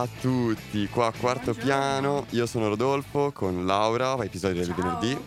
A tutti, qua quarto Buongiorno. piano, io sono Rodolfo con Laura, episodio del Ciao. venerdì.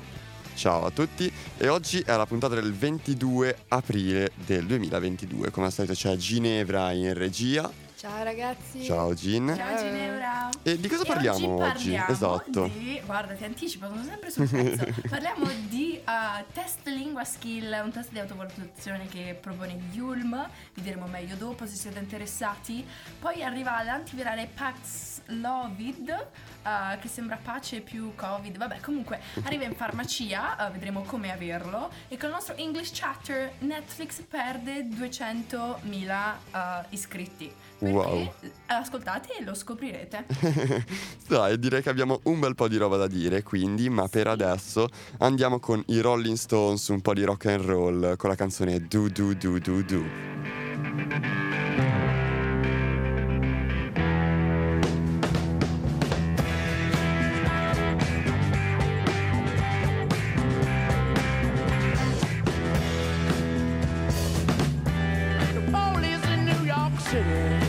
Ciao a tutti e oggi è la puntata del 22 aprile del 2022, come al solito c'è Ginevra in regia. Ciao ragazzi. Ciao Gin. Ciao Ginevra. E di cosa E parliamo oggi? parliamo Esatto. Di, guarda, ti anticipo, sono sempre sul pezzo. parliamo di uh, test lingua skill, un test di autovalutazione che propone Yulm. Vi diremo meglio dopo se siete interessati. Poi arriva l'antivirale Paxlovid, uh, che sembra pace più Covid. Vabbè, comunque arriva in farmacia, uh, vedremo come averlo. E con il nostro English Chatter Netflix perde 200.000 uh, iscritti. Perché Wow. ascoltate e lo scoprirete. Dai, direi che abbiamo un bel po' di roba da dire, quindi, ma per adesso andiamo con i Rolling Stones, un po' di rock and roll con la canzone Do Do Do Do Do. sugar.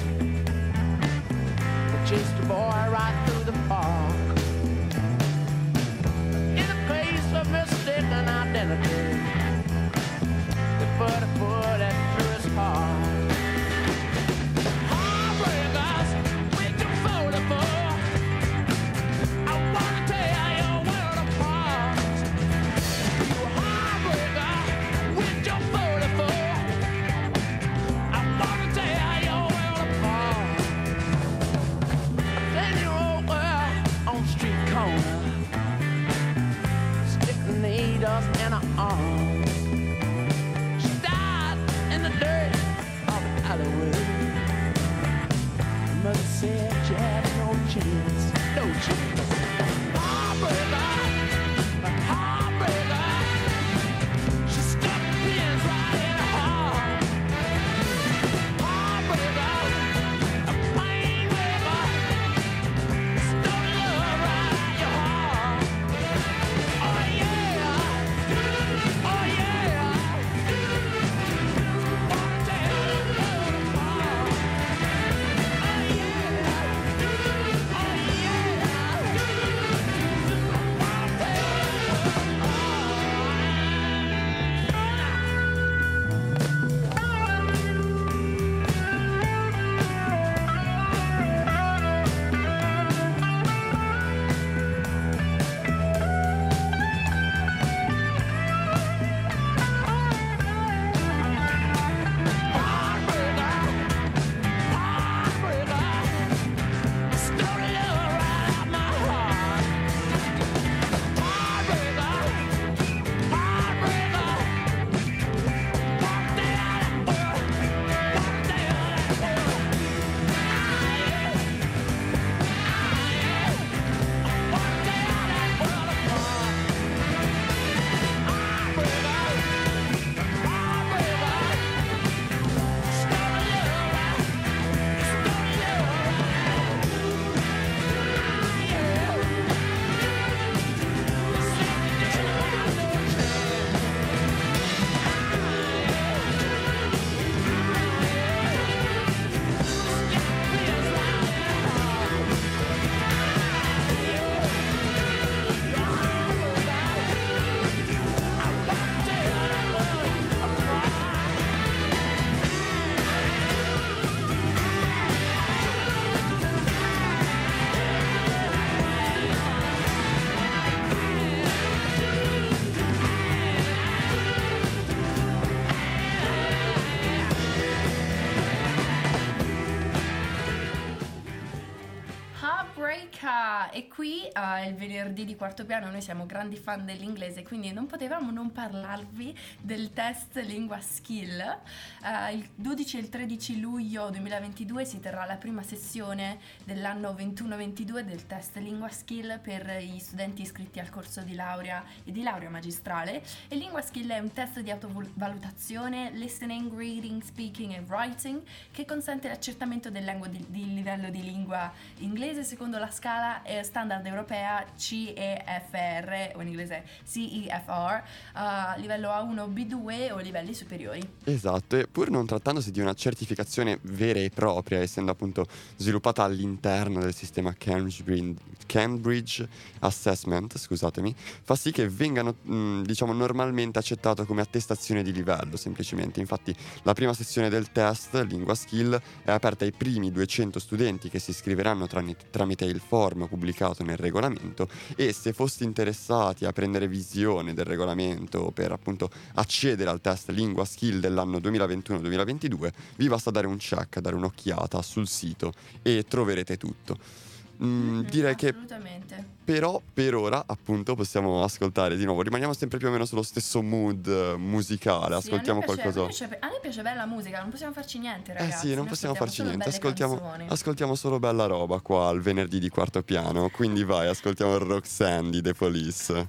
It. Qui eh, il venerdì di quarto piano noi siamo grandi fan dell'inglese, quindi non potevamo non parlarvi del test lingua skill. Eh, il 12 e il 13 luglio 2022 si terrà la prima sessione dell'anno 21-22 del test lingua skill per gli studenti iscritti al corso di laurea e di laurea magistrale. E lingua skill è un test di autovalutazione, listening, reading, speaking e writing che consente l'accertamento del, di, di livello di lingua inglese secondo la scala eh, standard europea CEFR o in inglese CEFR, uh, livello A1, B2 o livelli superiori. Esatto, e pur non trattandosi di una certificazione vera e propria, essendo appunto sviluppata all'interno del sistema Cambridge, Assessment, scusatemi, fa sì che vengano mh, diciamo normalmente accettato come attestazione di livello, semplicemente. Infatti la prima sessione del test, lingua skill, è aperta ai primi 200 studenti che si iscriveranno tramite il form pubblicato nel regolamento e se foste interessati a prendere visione del regolamento per appunto accedere al test lingua skill dell'anno 2021-2022 vi basta dare un check, dare un'occhiata sul sito e troverete tutto. Mm, Mhm, direi che però per ora appunto possiamo ascoltare di nuovo, rimaniamo sempre più o meno sullo stesso mood eh, musicale, Sì, ascoltiamo a piace- qualcosa. A noi, piace, piace bella musica, non possiamo farci niente, ragazzi. Eh sì, non possiamo farci niente, ascoltiamo, ascoltiamo solo bella roba qua al venerdì di quarto piano, quindi vai, ascoltiamo il Roxanne di The Police.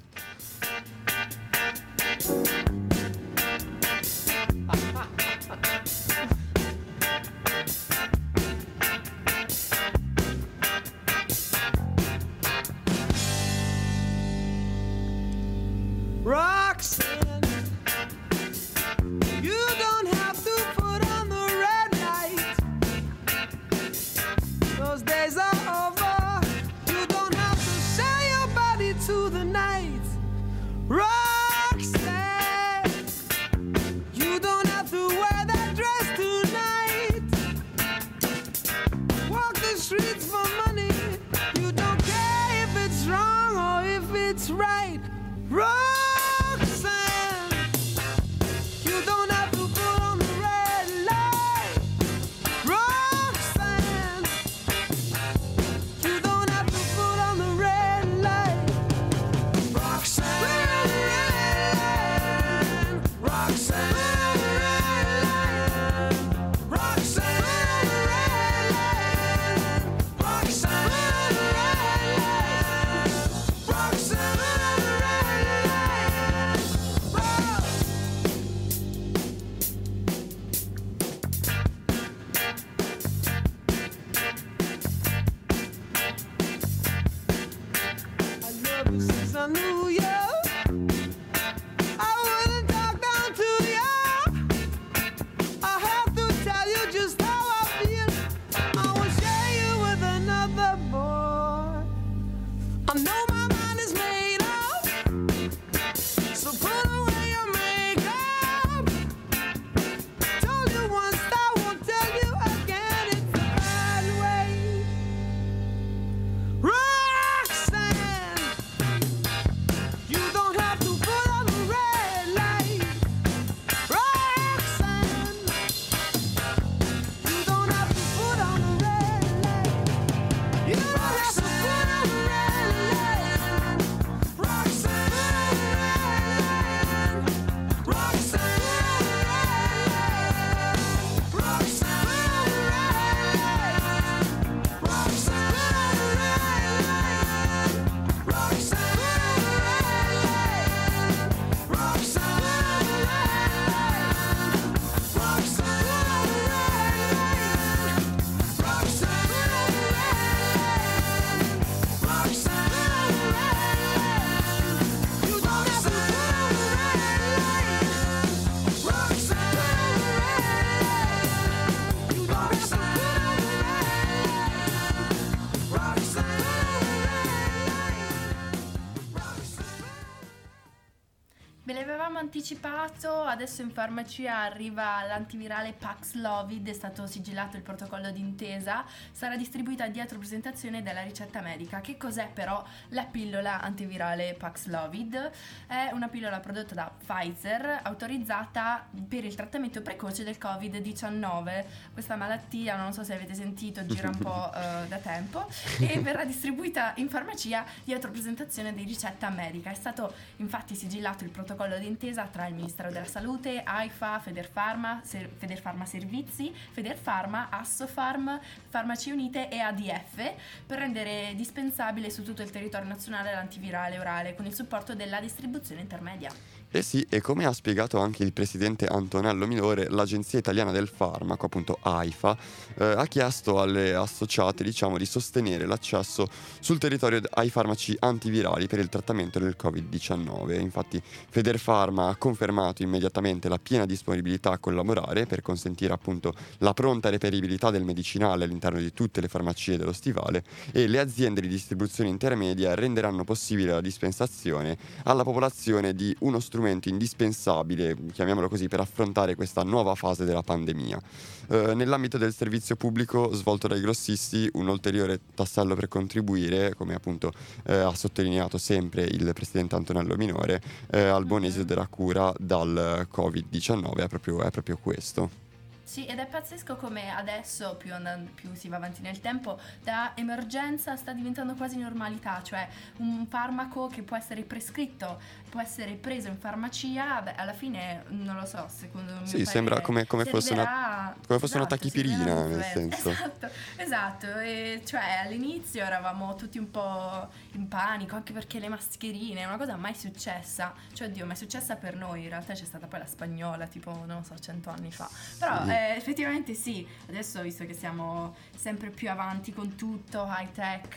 Anticipato, adesso in farmacia arriva l'antivirale Paxlovid, è stato sigillato il protocollo d'intesa, sarà distribuita dietro presentazione della ricetta medica. Che cos'è però la pillola antivirale Paxlovid? È una pillola prodotta da Pfizer, autorizzata per il trattamento precoce del Covid-19. Questa malattia, non so se avete sentito, gira un po' eh, da tempo e verrà distribuita in farmacia dietro presentazione di ricetta medica. È stato infatti sigillato il protocollo d'intesa tra il Ministero della Salute, AIFA, Federfarma, Ser- Federfarma Servizi, Federfarma, Assofarm, Farmacie Unite e ADF per rendere dispensabile su tutto il territorio nazionale l'antivirale orale con il supporto della distribuzione intermedia. Eh sì, e come ha spiegato anche il presidente Antonello Minore, l'Agenzia Italiana del Farmaco, appunto AIFA, eh, ha chiesto alle associate, diciamo, di sostenere l'accesso sul territorio ai farmaci antivirali per il trattamento del Covid-19. Infatti Federfarma ha confermato immediatamente la piena disponibilità a collaborare per consentire appunto la pronta reperibilità del medicinale all'interno di tutte le farmacie dello stivale e le aziende di distribuzione intermedia renderanno possibile la dispensazione alla popolazione di uno strumento indispensabile, chiamiamolo così, per affrontare questa nuova fase della pandemia. Eh, nell'ambito del servizio pubblico svolto dai grossisti, un ulteriore tassello per contribuire, come appunto eh, ha sottolineato sempre il presidente Antonello Minore, eh, al buon esito della cura dal Covid-19 è proprio, è proprio questo. Sì, ed è pazzesco come adesso, più, andando- più si va avanti nel tempo, da emergenza sta diventando quasi normalità, cioè un farmaco che può essere prescritto, può essere preso in farmacia, beh, alla fine non lo so, secondo me. Sì, sembra come- come fosse una- come fosse una tachipirina, nel senso. Esatto, esatto, e cioè all'inizio eravamo tutti un po' in panico, anche perché le mascherine è una cosa mai successa, cioè oddio, mai successa per noi, in realtà c'è stata poi la spagnola, tipo, non lo so, cento anni fa. Però Sì. eh, effettivamente sì, adesso visto che siamo sempre più avanti con tutto, high tech,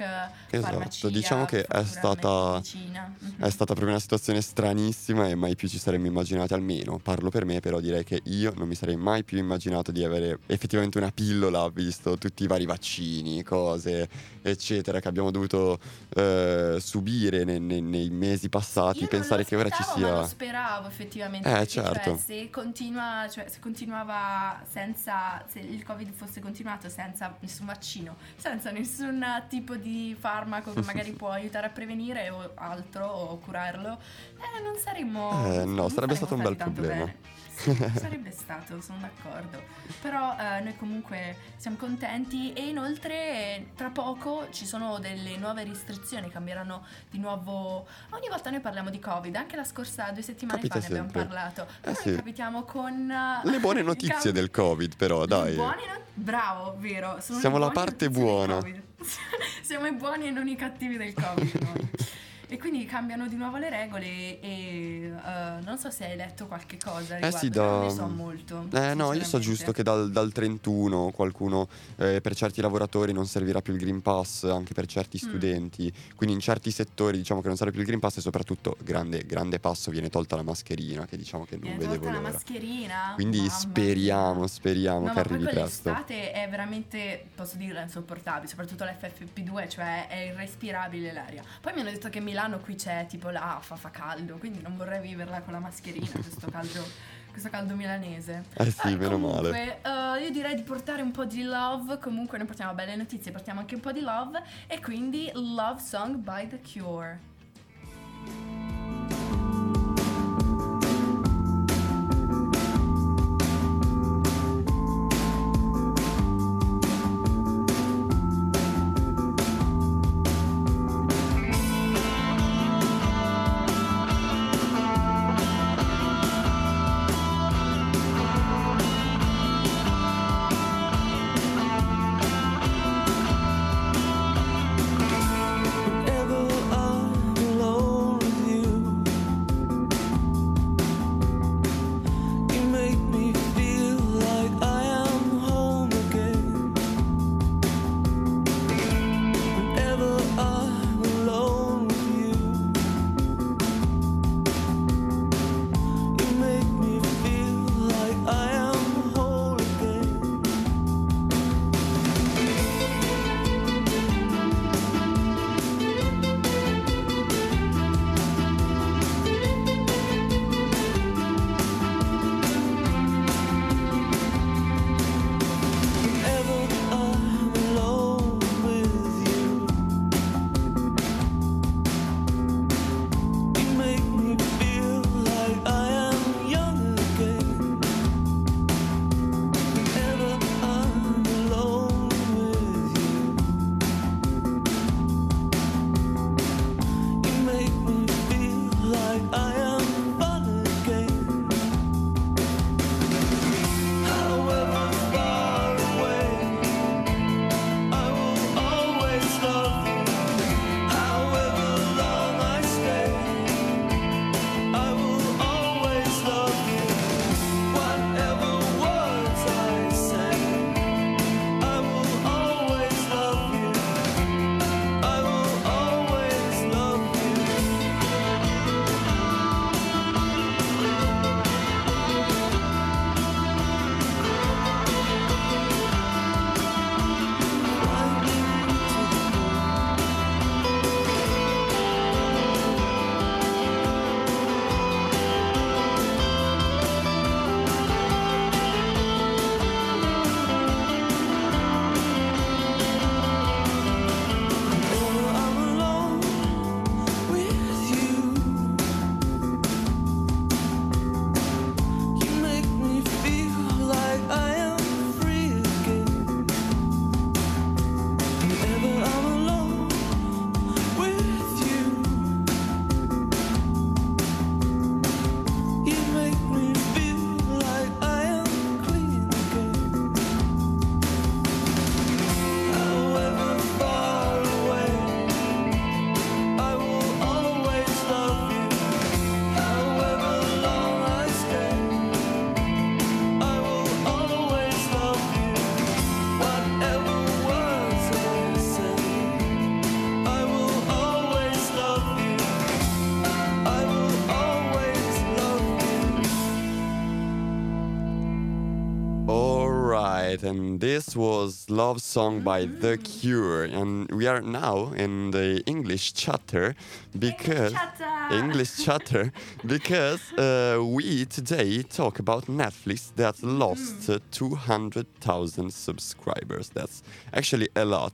Esatto, farmacia, diciamo che è stata- medicina. Mhm. È stata proprio una situazione stranissima e mai più ci saremmo immaginati, almeno parlo per me, però direi che io non mi sarei mai più immaginato di avere effettivamente una pillola, visto tutti i vari vaccini, cose, eccetera, che abbiamo dovuto eh, subire ne- ne- nei mesi passati. Io Pensare che ora ci aspettavo, Ma lo sia... speravo effettivamente. Eh, perché, certo. Cioè, se, continua, cioè, se continuava senza. Se il Covid fosse continuato senza nessun vaccino, senza nessun tipo di farmaco che magari può aiutare a prevenire o altro o curarlo, eh, non saremmo. Eh, non no, sarebbe saremmo stato un bel problema. bene. Sarebbe stato, sono d'accordo. Però eh, noi comunque siamo contenti e inoltre tra poco ci sono delle nuove restrizioni, cambieranno di nuovo. Ogni volta noi parliamo di Covid, anche la scorsa due settimane Capita fa ne abbiamo parlato. Eh sì. noi capitiamo con eh, Le buone il notizie del Covid, però, le dai. buone no- Bravo, vero. sono le Siamo la buone parte notizie buona. Siamo i buoni e non i cattivi del Covid. noi. E quindi cambiano di nuovo le regole e eh, non so se hai letto qualche cosa a Eh riguardo, sì, io non da- ne so molto. Eh no, io so giusto che dal, dal 31 qualcuno eh, per certi lavoratori non servirà più il Green Pass, anche per certi Mm. studenti, quindi in certi settori diciamo che non serve più il Green Pass e soprattutto grande, grande passo viene tolta la mascherina che diciamo che non Viene vedevo tolta la l'ora. mascherina. Quindi Mamma speriamo, mia. speriamo No, che arrivi presto. quell'estate è veramente, posso dirla, insopportabile, soprattutto l'FFP2, cioè è irrespirabile l'aria. Poi mi hanno detto che a Milano qui c'è tipo la fa, fa caldo, quindi non vorrei viverla con la mascherina, questo caldo, questo caldo milanese. Eh sì, Ah, meno male. comunque, eh, io direi di portare un po' di love, comunque noi portiamo belle notizie, portiamo anche un po' di love e quindi Love Song by The Cure. And this was Love Song by The Cure. And we are now in the English chatter because. English chatter because uh, we today talk about Netflix that lost uh, 200,000 subscribers. That's actually a lot.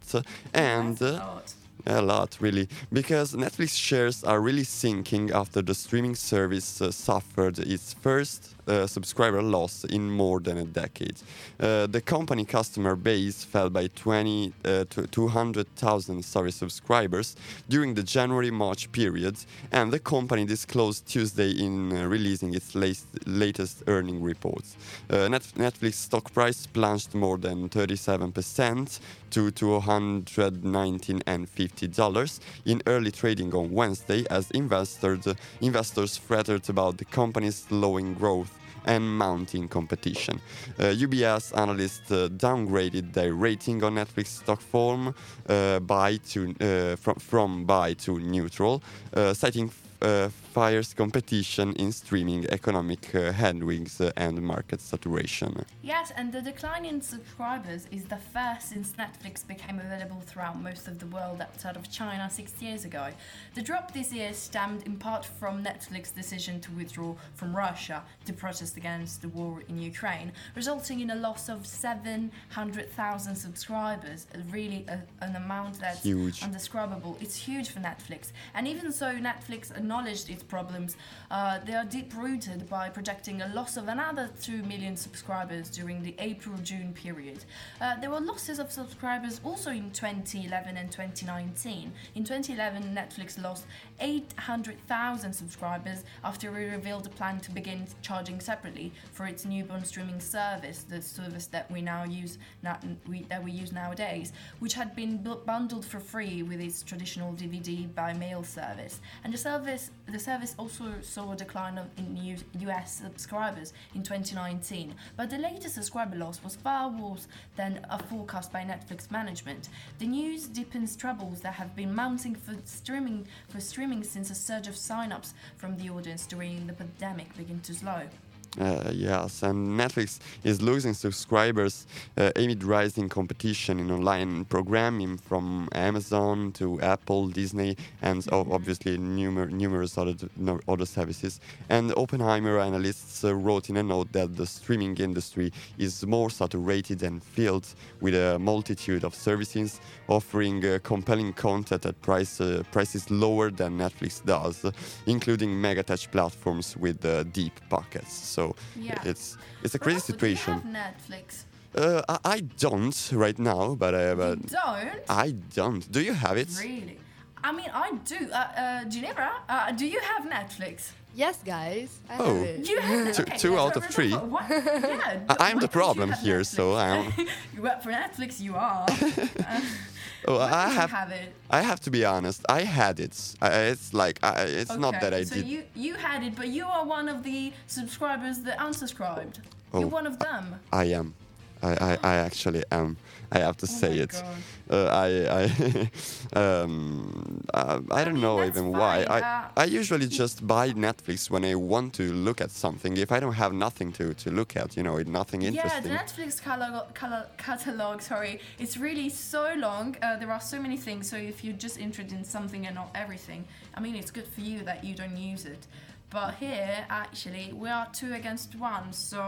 And uh, a lot. a lot, really, because Netflix shares are really sinking after the streaming service uh, suffered its first uh, subscriber loss in more than a decade. Uh, the company customer base fell by 20 uh, to 200,000 sorry subscribers during the January-March period, and the company disclosed Tuesday in uh, releasing its latest, latest earning reports. Uh, Net- Netflix stock price plunged more than 37% to 219 and 50 dollars in early trading on Wednesday as investors investors fretted about the company's slowing growth and mounting competition. Uh, UBS analysts uh, downgraded their rating on Netflix stock form uh, buy to uh, from, from buy to neutral, uh, citing fierce competition in streaming, economic uh, headwinds, uh, and market saturation. Yes, and the decline in subscribers is the first since Netflix became available throughout most of the world outside of China six years ago. The drop this year stemmed in part from Netflix's decision to withdraw from Russia to protest against the war in Ukraine, resulting in a loss of 700,000 subscribers, really a, an amount that's Huge. undescribable. It's huge for Netflix. And even so, Netflix acknowledged its problems. Uh, they are deep rooted by projecting a loss of another 2 million subscribers during the April June period. Uh, there were losses of subscribers also in 2011 and 2019. In 2011, Netflix lost 800,000 subscribers after it revealed a plan to begin charging separately for its newborn streaming service, the service that we now use that we use nowadays, which had been bundled for free with its traditional DVD by mail service. And the service the service also saw a decline in US subscribers in 2019. But the latest subscriber loss was far worse than a forecast by Netflix management. The news deepens troubles that have been mounting for streaming for streaming since a surge of sign-ups from the audience during the pandemic began to slow. Uh, yes, and Netflix is losing subscribers uh, amid rising competition in online programming from Amazon to Apple, Disney, and o- obviously numer- numerous other, other services. And Oppenheimer analysts uh, wrote in a note that the streaming industry is more saturated and filled with a multitude of services offering uh, compelling content at price, uh, prices lower than Netflix does, including mega touch platforms with uh, deep pockets. So Yeah. it's it's a crazy situation. Do you have Netflix? Uh, I, I don't right now, but, I but you don't. I don't. Do you have it? Really? I mean, I do. Uh, uh, Ginevra, uh, do you have Netflix? Yes, guys. I Oh. have it. You Two- okay, two yeah, out of three. What? Yeah. I- I'm the problem have here, so I'm- you work for Netflix. You are. Oh, I have. have it. I have to be honest. I had it. I, it's like I, it's not that I so did. you you had it, but you are one of the subscribers that unsubscribed. Oh. You're one of them. I am. I, I, I actually am. I have to Oh say it. Uh, I I um uh, I don't mean, know even why. fine, I uh, I usually just buy Netflix when I want to look at something. If I don't have nothing to, to look at, you know, nothing interesting. Yeah, the Netflix catalog, catalog, catalog, sorry, it's really so long. Uh, there are so many things. So if you're just interested in something and not everything, I mean, it's good for you that you don't use it. But here, actually, we are two against one. So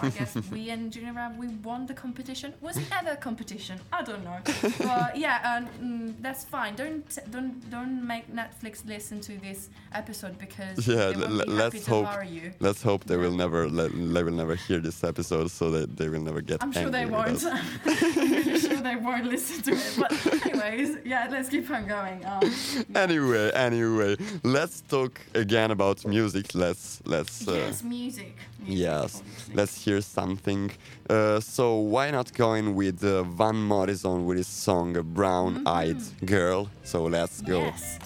I guess we and Geneva, we won the competition. Was it ever a competition? I don't know. but yeah, um, mm, that's fine. Don't don't don't make Netflix listen to this episode because yeah, they won't be let's happy to hope. hire you. Let's hope they will never let, they will never hear this episode, so that they will never get. I'm sure they won't. I'm sure they won't listen to it. But anyways, yeah, let's keep on going. Um, Anyway, anyway, let's talk again about music. Let's let's. Uh, yes, music. music Yes, obviously. let's hear something. Uh, so why not going with uh, Van Morrison with his song "Brown Eyed Girl"? So let's go. Yes.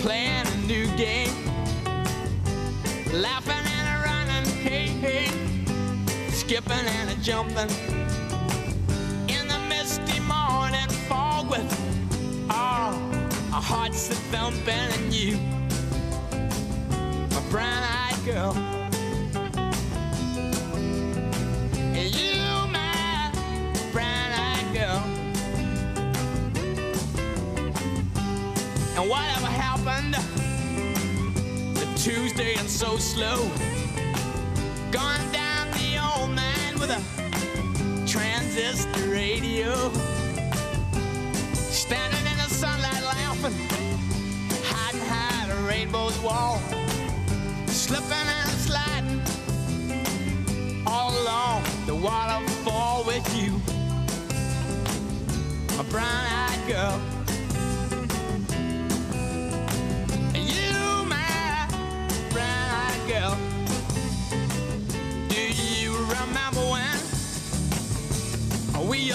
Playing a new game. Laughing and a running, hey, hey, skipping and a jumping in the misty morning fog with all our hearts a thumping and you, my brown-eyed girl. And whatever to Tuesday and so slow? Gone down the old man with a transistor radio. Standing in the sunlight laughing, hiding behind a rainbow's wall. Slipping and sliding all along the waterfall with you. My brown-eyed girl.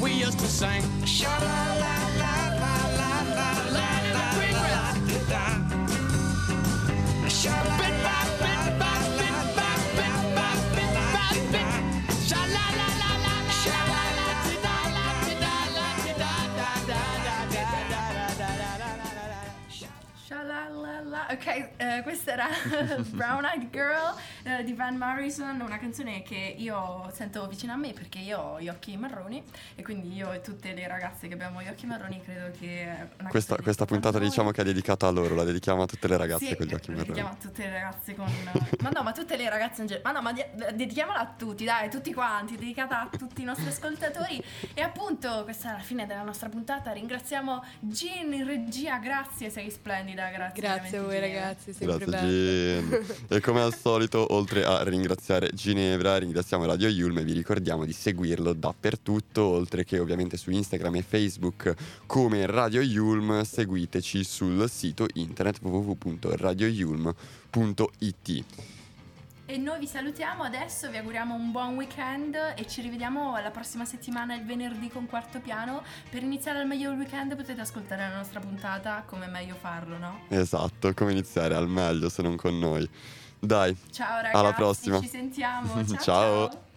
we used to sing? Sha la la Ok, eh, questa era Brown Eyed Girl eh, di Van Morrison, una canzone che io sento vicino a me perché io ho gli occhi marroni e quindi io e tutte le ragazze che abbiamo gli occhi marroni credo che Questa, canzone questa puntata noi. diciamo che è dedicata a loro, la dedichiamo a tutte le ragazze Sì, con gli occhi la marroni. dedichiamo a tutte le ragazze con... ma no, ma tutte le ragazze in genere. Ma no, ma di- dedichiamola a tutti, dai, tutti quanti, dedicata a tutti i nostri ascoltatori. E appunto, questa è la fine della nostra puntata. Ringraziamo Gin in regia, grazie, sei splendida, grazie. Grazie a voi. Ragazzi, sempre Grazie bello. Gin. e come al solito, oltre a ringraziare Ginevra, ringraziamo Radio Yulm e vi ricordiamo di seguirlo dappertutto, oltre che ovviamente su Instagram e Facebook come Radio Yulm, seguiteci sul sito internet www.radioyulm.it. E noi vi salutiamo adesso, vi auguriamo un buon weekend e ci rivediamo la prossima settimana il venerdì con quarto piano. Per iniziare al meglio il weekend potete ascoltare la nostra puntata come è meglio farlo, no? Esatto, come iniziare al meglio se non con noi. Dai, Ciao ragazzi, Alla prossima. ci sentiamo. Ciao. Ciao. ciao.